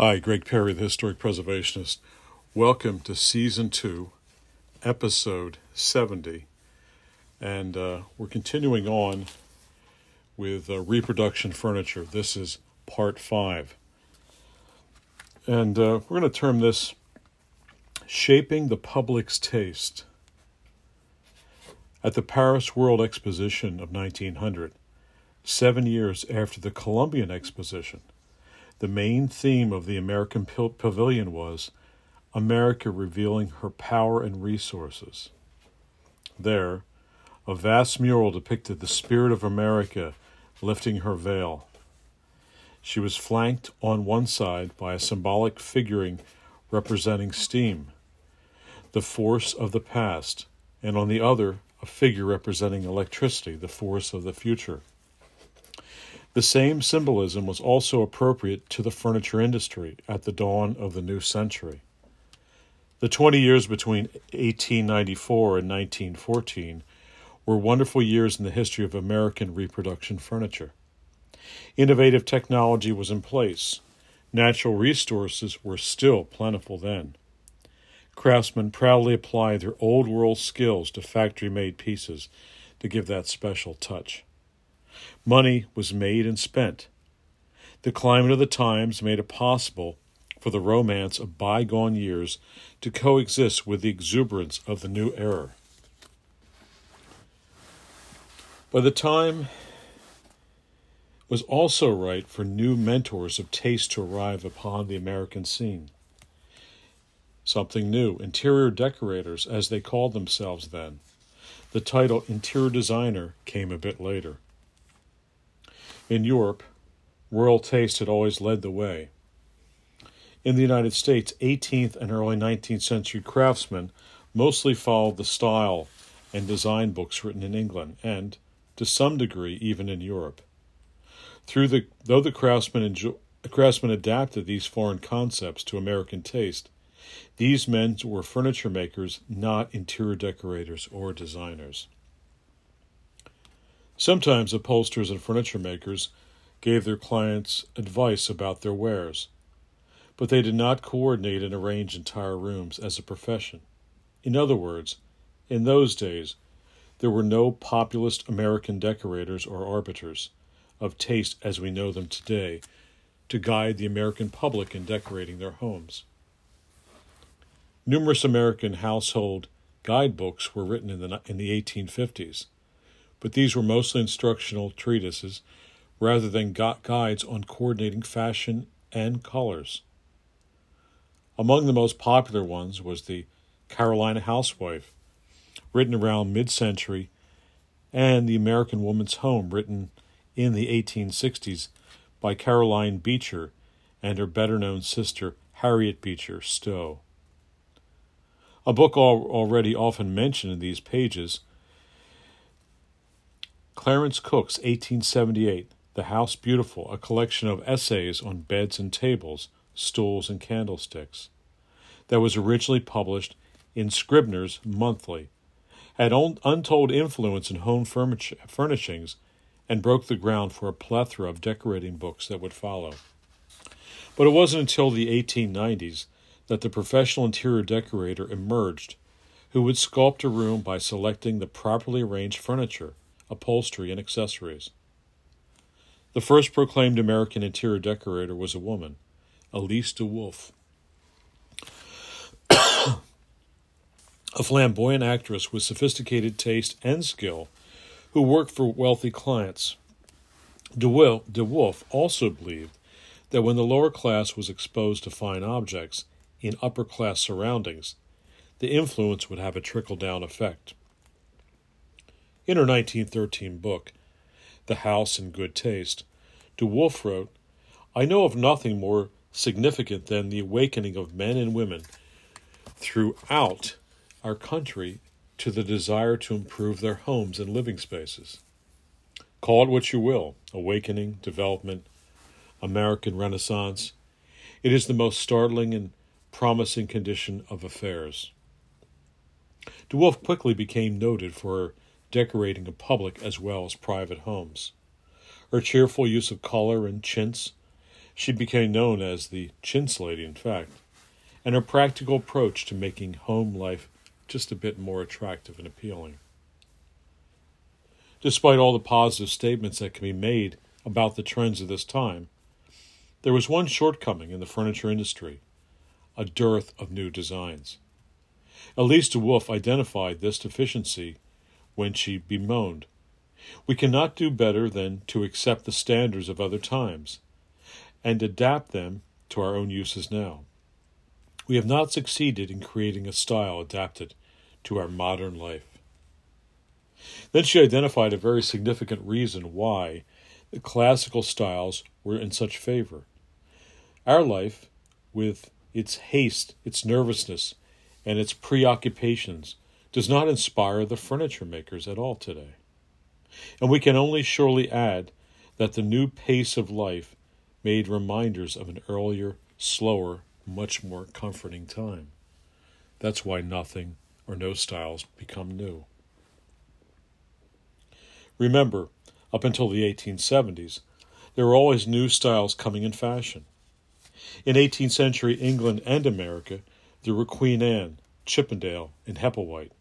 Hi, Greg Perry, the Historic Preservationist. Welcome to Season 2, Episode 70. And uh, we're continuing on with uh, reproduction furniture. This is Part 5. And uh, we're going to term this Shaping the Public's Taste. At the Paris World Exposition of 1900, seven years after the Columbian Exposition, the main theme of the American Pavilion was America revealing her power and resources. There, a vast mural depicted the spirit of America lifting her veil. She was flanked on one side by a symbolic figuring representing steam, the force of the past, and on the other, a figure representing electricity, the force of the future. The same symbolism was also appropriate to the furniture industry at the dawn of the new century. The 20 years between 1894 and 1914 were wonderful years in the history of American reproduction furniture. Innovative technology was in place. Natural resources were still plentiful then. Craftsmen proudly applied their old world skills to factory made pieces to give that special touch. Money was made and spent. The climate of the times made it possible for the romance of bygone years to coexist with the exuberance of the new era. By the time was also right for new mentors of taste to arrive upon the American scene. Something new, interior decorators, as they called themselves then. The title interior designer came a bit later. In Europe, royal taste had always led the way. In the United States, 18th and early 19th century craftsmen mostly followed the style and design books written in England and, to some degree, even in Europe. Through the, though the craftsmen, enjoy, craftsmen adapted these foreign concepts to American taste, these men were furniture makers, not interior decorators or designers. Sometimes upholsterers and furniture makers gave their clients advice about their wares, but they did not coordinate and arrange entire rooms as a profession. In other words, in those days, there were no populist American decorators or arbiters of taste as we know them today to guide the American public in decorating their homes. Numerous American household guidebooks were written in the, in the 1850s but these were mostly instructional treatises rather than guides on coordinating fashion and colors. Among the most popular ones was the Carolina Housewife, written around mid century, and The American Woman's Home, written in the 1860s by Caroline Beecher and her better known sister Harriet Beecher Stowe. A book already often mentioned in these pages Clarence Cook's 1878, The House Beautiful, a collection of essays on beds and tables, stools and candlesticks, that was originally published in Scribner's Monthly, had untold influence in home furnishings and broke the ground for a plethora of decorating books that would follow. But it wasn't until the 1890s that the professional interior decorator emerged who would sculpt a room by selecting the properly arranged furniture upholstery, and accessories. The first proclaimed American interior decorator was a woman, Elise de Wolfe. a flamboyant actress with sophisticated taste and skill who worked for wealthy clients. De Wolfe also believed that when the lower class was exposed to fine objects in upper class surroundings, the influence would have a trickle down effect. In her 1913 book, The House in Good Taste, De Wolfe wrote, I know of nothing more significant than the awakening of men and women throughout our country to the desire to improve their homes and living spaces. Call it what you will awakening, development, American Renaissance. It is the most startling and promising condition of affairs. De Wolfe quickly became noted for her decorating a public as well as private homes. Her cheerful use of color and chintz She became known as the Chintz Lady, in fact, and her practical approach to making home life just a bit more attractive and appealing. Despite all the positive statements that can be made about the trends of this time, there was one shortcoming in the furniture industry a dearth of new designs. Elise de Wolfe identified this deficiency when she bemoaned, We cannot do better than to accept the standards of other times and adapt them to our own uses now. We have not succeeded in creating a style adapted to our modern life. Then she identified a very significant reason why the classical styles were in such favor. Our life, with its haste, its nervousness, and its preoccupations, does not inspire the furniture makers at all today. And we can only surely add that the new pace of life made reminders of an earlier, slower, much more comforting time. That's why nothing or no styles become new. Remember, up until the 1870s, there were always new styles coming in fashion. In 18th century England and America, there were Queen Anne, Chippendale, and Hepplewhite,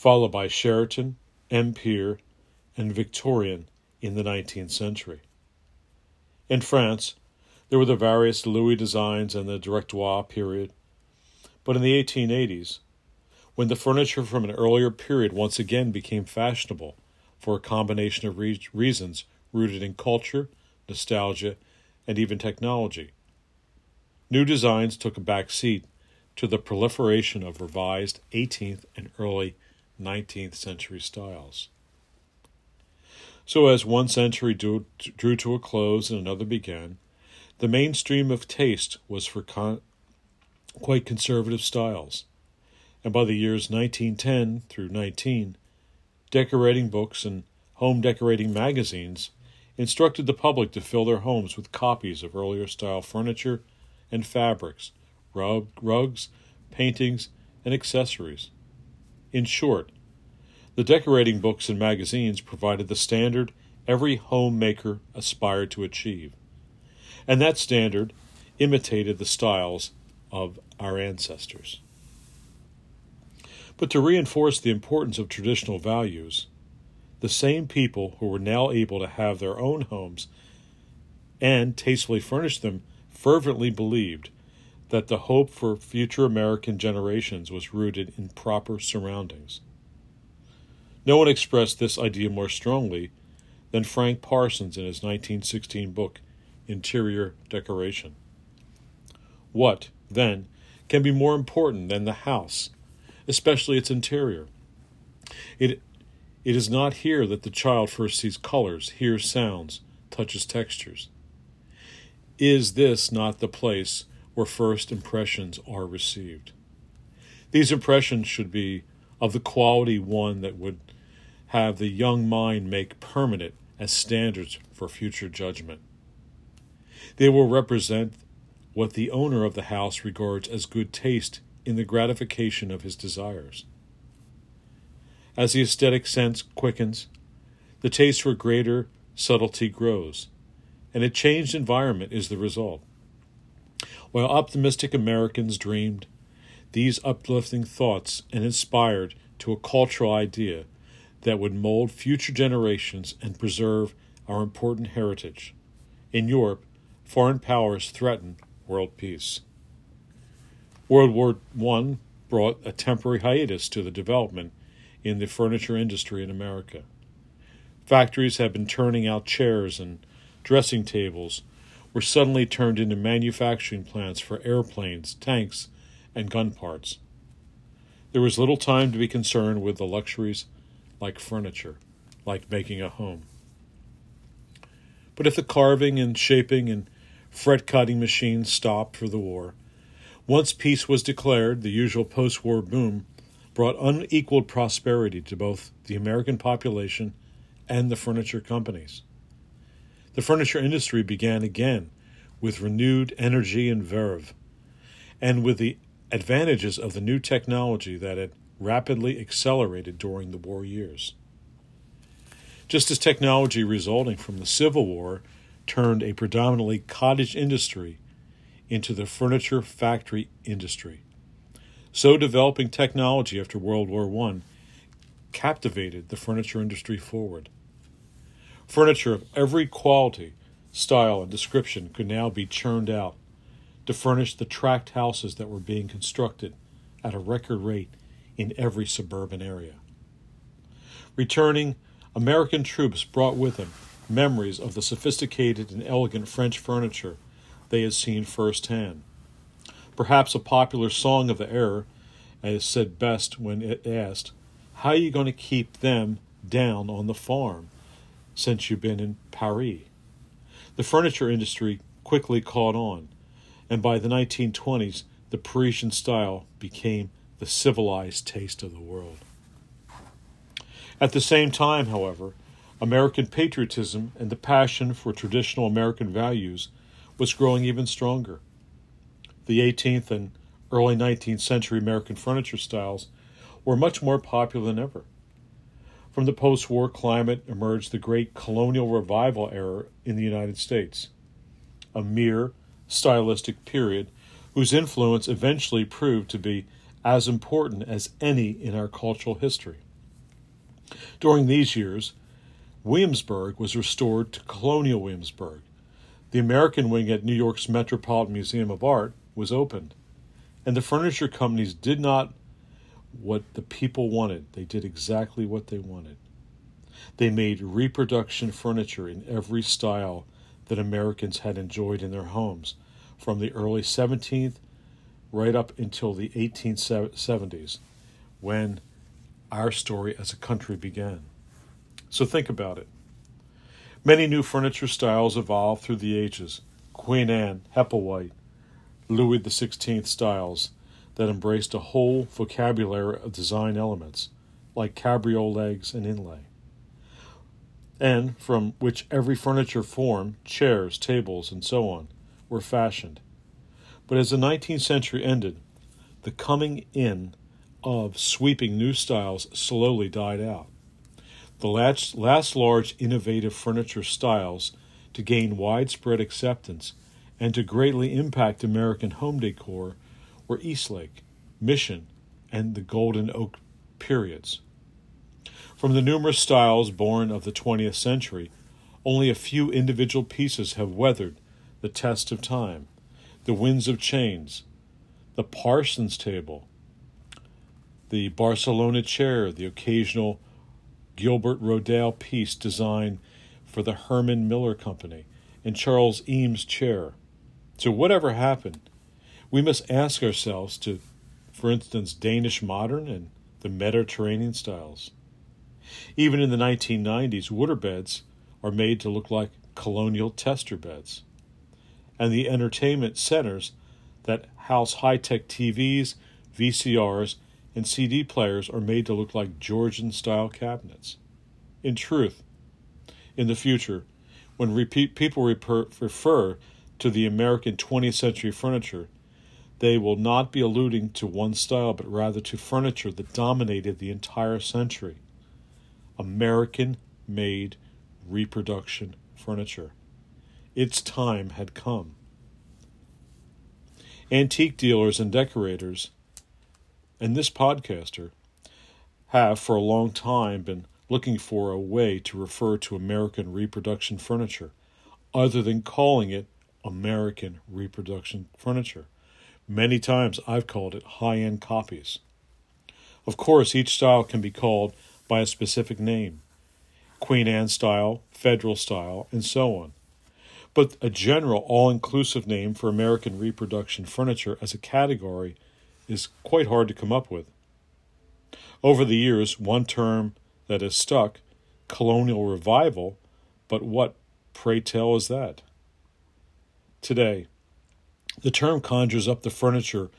followed by Sheraton, Empire, and Victorian in the 19th century. In France, there were the various Louis designs and the Directoire period. But in the 1880s, when the furniture from an earlier period once again became fashionable for a combination of re- reasons rooted in culture, nostalgia, and even technology, new designs took a back seat to the proliferation of revised 18th and early 19th century styles. So, as one century drew, drew to a close and another began, the mainstream of taste was for con- quite conservative styles. And by the years 1910 through 19, decorating books and home decorating magazines instructed the public to fill their homes with copies of earlier style furniture and fabrics, rug, rugs, paintings, and accessories. In short, the decorating books and magazines provided the standard every homemaker aspired to achieve. And that standard imitated the styles of our ancestors. But to reinforce the importance of traditional values, the same people who were now able to have their own homes and tastefully furnish them fervently believed that the hope for future American generations was rooted in proper surroundings. No one expressed this idea more strongly than Frank Parsons in his 1916 book, Interior Decoration. What, then, can be more important than the house, especially its interior? It, it is not here that the child first sees colors, hears sounds, touches textures. Is this not the place where first impressions are received? These impressions should be of the quality one that would have the young mind make permanent as standards for future judgment. They will represent what the owner of the house regards as good taste in the gratification of his desires. As the aesthetic sense quickens, the taste for greater subtlety grows, and a changed environment is the result. While optimistic Americans dreamed these uplifting thoughts and inspired to a cultural idea that would mold future generations and preserve our important heritage. In Europe, foreign powers threatened world peace. World War I brought a temporary hiatus to the development in the furniture industry in America. Factories had been turning out chairs and dressing tables were suddenly turned into manufacturing plants for airplanes, tanks, and gun parts. There was little time to be concerned with the luxuries like furniture, like making a home. But if the carving and shaping and fret cutting machines stopped for the war, once peace was declared, the usual post war boom brought unequaled prosperity to both the American population and the furniture companies. The furniture industry began again with renewed energy and verve, and with the advantages of the new technology that had rapidly accelerated during the war years. Just as technology resulting from the Civil War turned a predominantly cottage industry into the furniture factory industry. So, developing technology after World War I captivated the furniture industry forward. Furniture of every quality, style, and description could now be churned out to furnish the tract houses that were being constructed at a record rate in every suburban area. Returning, American troops brought with them memories of the sophisticated and elegant French furniture they had seen firsthand. Perhaps a popular song of the era, as said best when it asked, How are you going to keep them down on the farm since you've been in Paris? The furniture industry quickly caught on, and by the 1920s, the Parisian style became the civilized taste of the world. At the same time, however, American patriotism and the passion for traditional American values was growing even stronger. The 18th and early 19th century American furniture styles were much more popular than ever. From the post war climate emerged the great colonial revival era in the United States, a mere stylistic period whose influence eventually proved to be as important as any in our cultural history. During these years, Williamsburg was restored to colonial Williamsburg. The American wing at New York's Metropolitan Museum of Art was opened, and the furniture companies did not what the people wanted. They did exactly what they wanted. They made reproduction furniture in every style that Americans had enjoyed in their homes from the early 17th right up until the 1870s when our story as a country began. So think about it. Many new furniture styles evolved through the ages Queen Anne, Hepplewhite, Louis XVI styles that embraced a whole vocabulary of design elements, like cabriole legs and inlay, and from which every furniture form, chairs, tables, and so on, were fashioned. But as the 19th century ended, the coming in of sweeping new styles slowly died out. The last, last large innovative furniture styles to gain widespread acceptance and to greatly impact American home decor were Eastlake, Mission, and the Golden Oak periods. From the numerous styles born of the 20th century, only a few individual pieces have weathered the test of time. The Winds of Change, the Parsons table, the Barcelona chair, the occasional Gilbert Rohde piece designed for the Herman Miller Company, and Charles Eames chair. So, whatever happened, we must ask ourselves to, for instance, Danish modern and the Mediterranean styles. Even in the 1990s, waterbeds are made to look like colonial tester beds. And the entertainment centers that house high tech TVs, VCRs, and CD players are made to look like Georgian style cabinets. In truth, in the future, when repeat, people reper, refer to the American 20th century furniture, they will not be alluding to one style, but rather to furniture that dominated the entire century. American made reproduction furniture. Its time had come. Antique dealers and decorators and this podcaster have for a long time been looking for a way to refer to American reproduction furniture other than calling it American reproduction furniture. Many times I've called it high end copies. Of course, each style can be called by a specific name Queen Anne style, Federal style, and so on. But a general, all inclusive name for American reproduction furniture as a category is quite hard to come up with. Over the years, one term that has stuck, colonial revival, but what, pray tell, is that? Today, the term conjures up the furniture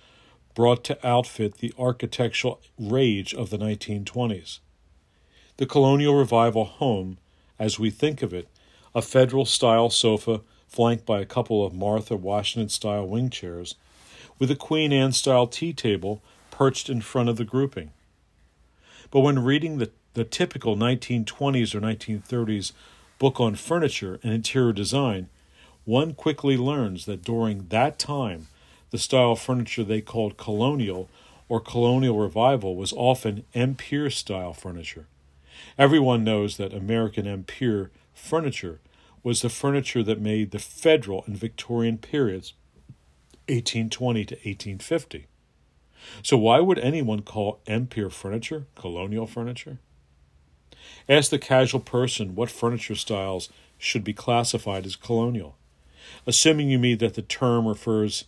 brought to outfit the architectural rage of the 1920s. The colonial revival home, as we think of it, a federal style sofa flanked by a couple of Martha Washington style wing chairs, with a Queen Anne style tea table perched in front of the grouping. But when reading the, the typical 1920s or 1930s book on furniture and interior design, one quickly learns that during that time, the style of furniture they called colonial or colonial revival was often empire style furniture. Everyone knows that American empire furniture was the furniture that made the federal and Victorian periods 1820 to 1850. So, why would anyone call empire furniture colonial furniture? Ask the casual person what furniture styles should be classified as colonial, assuming you mean that the term refers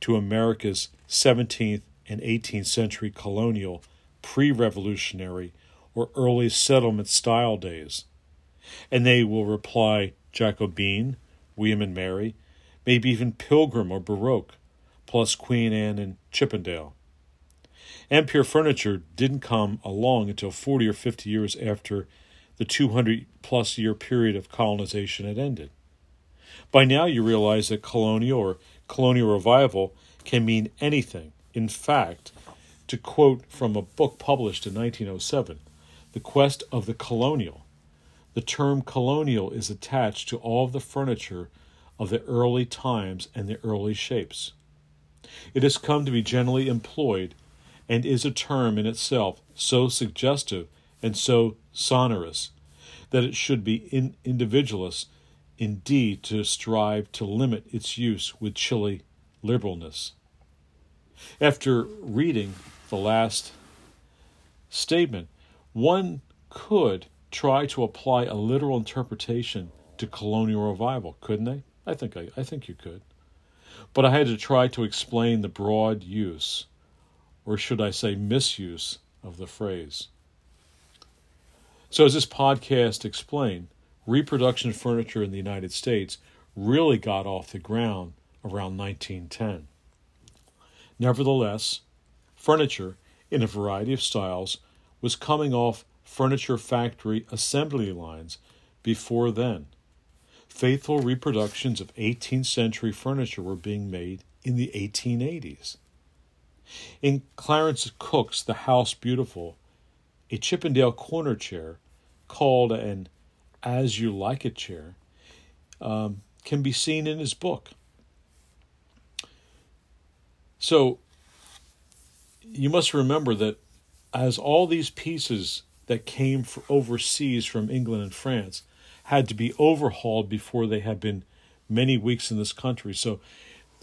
to America's 17th and 18th century colonial, pre revolutionary, or early settlement style days. And they will reply Jacobean, William and Mary, maybe even Pilgrim or Baroque, plus Queen Anne and Chippendale. Empire furniture didn't come along until 40 or 50 years after the 200 plus year period of colonization had ended. By now, you realize that colonial or colonial revival can mean anything. In fact, to quote from a book published in 1907, The Quest of the Colonial, the term colonial is attached to all of the furniture of the early times and the early shapes. It has come to be generally employed and is a term in itself so suggestive and so sonorous that it should be in individualist indeed to strive to limit its use with chilly liberalness. After reading the last statement, one could try to apply a literal interpretation to colonial revival, couldn't they? I think I, I think you could. But I had to try to explain the broad use or should I say misuse, of the phrase. So, as this podcast explained, reproduction furniture in the United States really got off the ground around 1910. Nevertheless, furniture in a variety of styles was coming off furniture factory assembly lines before then. Faithful reproductions of 18th century furniture were being made in the 1880s. In Clarence Cook's The House Beautiful, a Chippendale corner chair called an As You Like It chair um, can be seen in his book. So you must remember that as all these pieces that came overseas from England and France had to be overhauled before they had been many weeks in this country. So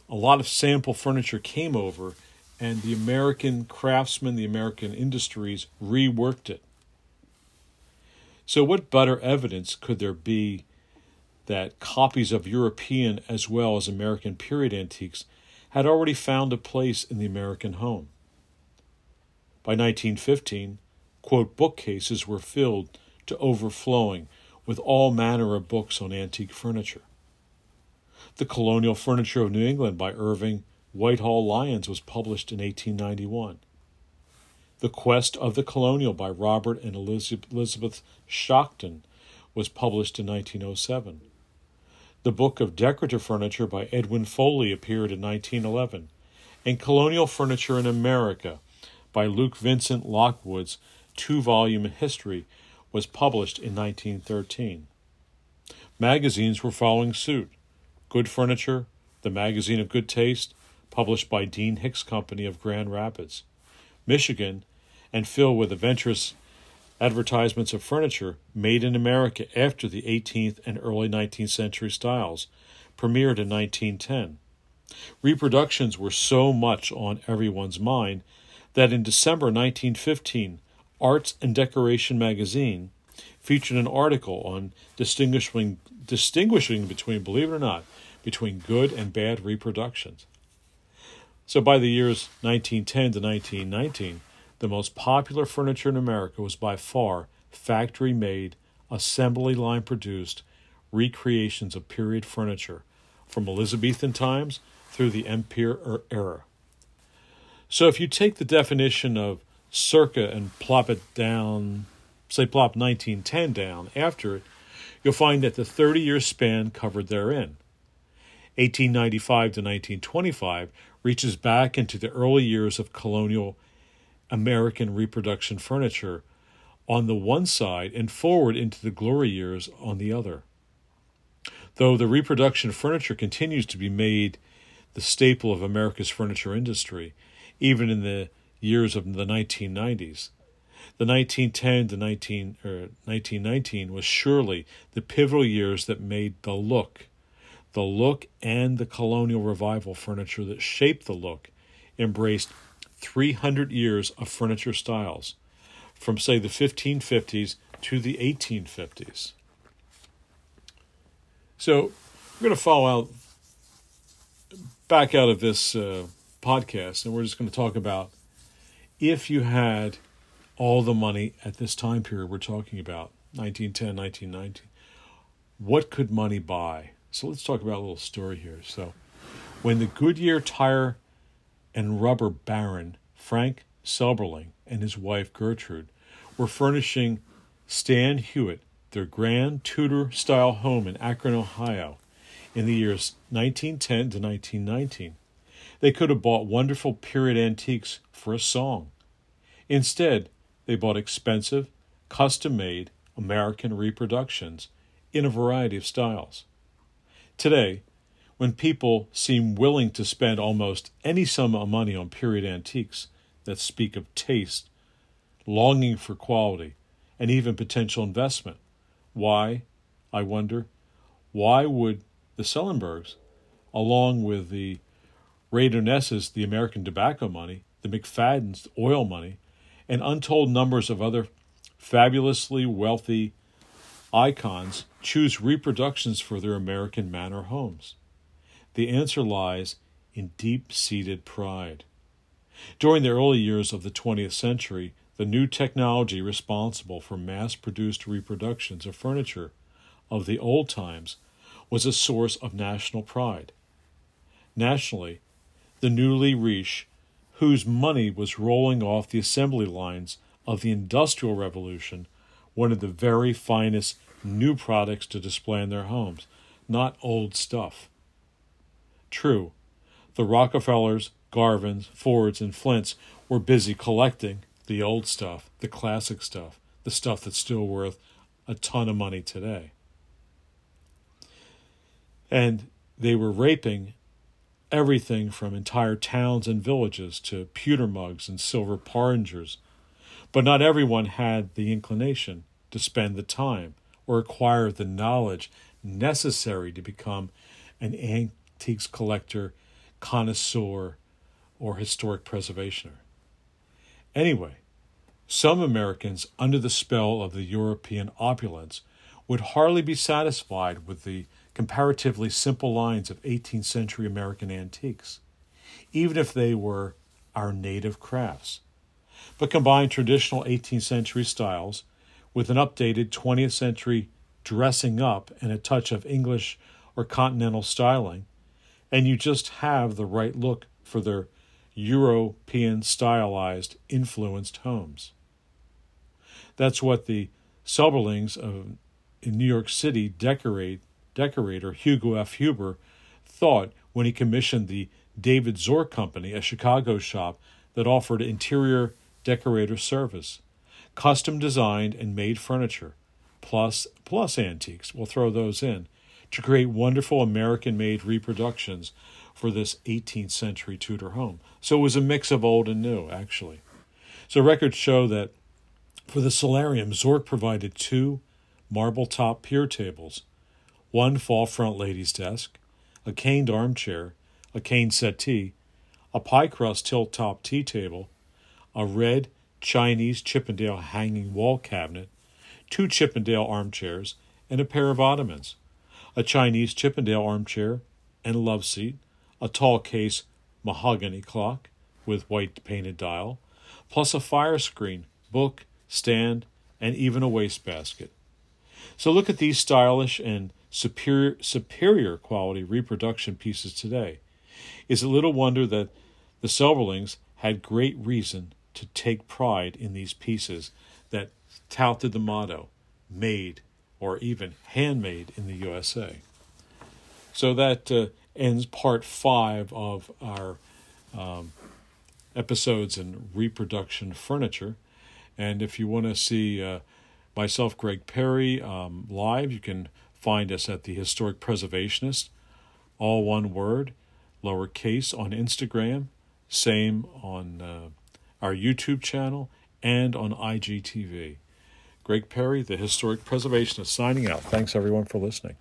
a lot of sample furniture came over and the American craftsmen, the American industries reworked it. So, what better evidence could there be that copies of European as well as American period antiques had already found a place in the American home? By 1915, quote, bookcases were filled to overflowing with all manner of books on antique furniture. The Colonial Furniture of New England by Irving Whitall Lyons was published in 1891. The Quest of the Colonial by Robert and Elizabeth Stockton was published in 1907. The Book of Decorative Furniture by Edwin Foley appeared in 1911, and Colonial Furniture in America by Luke Vincent Lockwood's two volume history was published in 1913. Magazines were following suit. Good Furniture, the Magazine of Good Taste, published by Dean Hicks Company of Grand Rapids, Michigan, and filled with adventurous advertisements of furniture made in America after the 18th and early 19th century styles, premiered in 1910. Reproductions were so much on everyone's mind that in December 1915, Arts and Decoration magazine featured an article on distinguishing distinguishing between, believe it or not, between good and bad reproductions. So by the years 1910 to 1919, the most popular furniture in America was by far factory made, assembly line produced recreations of period furniture from Elizabethan times through the Empire era. So if you take the definition of circa and plop it down, say plop 1910 down after it, you'll find that the 30 year span covered therein. 1895 to 1925 reaches back into the early years of colonial American reproduction furniture on the one side and forward into the glory years on the other. Though the reproduction furniture continues to be made the staple of America's furniture industry, even in the years of the 1990s. The 1910 to 19, er, or 1919 was surely the pivotal years that made the look, the look and the colonial revival furniture that shaped the look embraced 300 years of furniture styles, from say the 1550s to the 1850s. So we're going to follow out back out of this uh, podcast, and we're just going to talk about if you had all the money at this time period we're talking about 1910 1919 what could money buy so let's talk about a little story here so when the goodyear tire and rubber baron frank seiberling and his wife gertrude were furnishing stan hywet their grand tudor style home in akron ohio in the years 1910 to 1919 they could have bought wonderful period antiques for a song. Instead, they bought expensive, custom made American reproductions in a variety of styles. Today, when people seem willing to spend almost any sum of money on period antiques that speak of taste, longing for quality, and even potential investment, why, I wonder, why would the Seiberlings, along with the Raidernesses, the American tobacco money, the McFadden's oil money, and untold numbers of other fabulously wealthy icons choose reproductions for their American manor homes. The answer lies in deep seated pride. During the early years of the 20th century, the new technology responsible for mass produced reproductions of furniture of the old times was a source of national pride. Nationally, the newly riche, whose money was rolling off the assembly lines of the Industrial Revolution, wanted the very finest new products to display in their homes, not old stuff. True, the Rockefellers, Garvans, Fords, and Flints were busy collecting the old stuff, the classic stuff, the stuff that's still worth a ton of money today. And they were raping everything from entire towns and villages to pewter mugs and silver porringers. But not everyone had the inclination to spend the time or acquire the knowledge necessary to become an antiques collector, connoisseur, or historic preservationer. Anyway, some Americans, under the spell of the European opulence, would hardly be satisfied with the comparatively simple lines of 18th century American antiques, even if they were our native crafts, but combine traditional 18th century styles with an updated 20th century dressing up and a touch of English or continental styling, and you just have the right look for their European stylized, influenced homes. That's what the Seiberlings of in New York City decorate decorator Hugo F. Huber thought when he commissioned the David Zork Company, a Chicago shop that offered interior decorator service, custom designed and made furniture, plus plus antiques. We'll throw those in to create wonderful American made reproductions for this 18th century Tudor home. So it was a mix of old and new, actually. So records show that for the solarium, Zork provided two marble top pier tables one fall front lady's desk, a caned armchair, a cane settee, a pie crust tilt top tea table, a red Chinese Chippendale hanging wall cabinet, two Chippendale armchairs, and a pair of ottomans, a Chinese Chippendale armchair and love seat, a tall case mahogany clock with white painted dial, plus a fire screen, book, stand, and even a wastebasket. So look at these stylish and superior, superior quality reproduction pieces today. Is it little wonder that the Seiberlings had great reason to take pride in these pieces that touted the motto, made or even handmade in the USA. So that uh, ends part five of our um, episodes in reproduction furniture. And if you want to see uh, myself, Greg Perry, um, live, you can find us at the Historic Preservationist, all one word, lowercase on Instagram, same on uh, our YouTube channel, and on IGTV. Greg Perry, the Historic Preservationist, signing out. Thanks everyone for listening.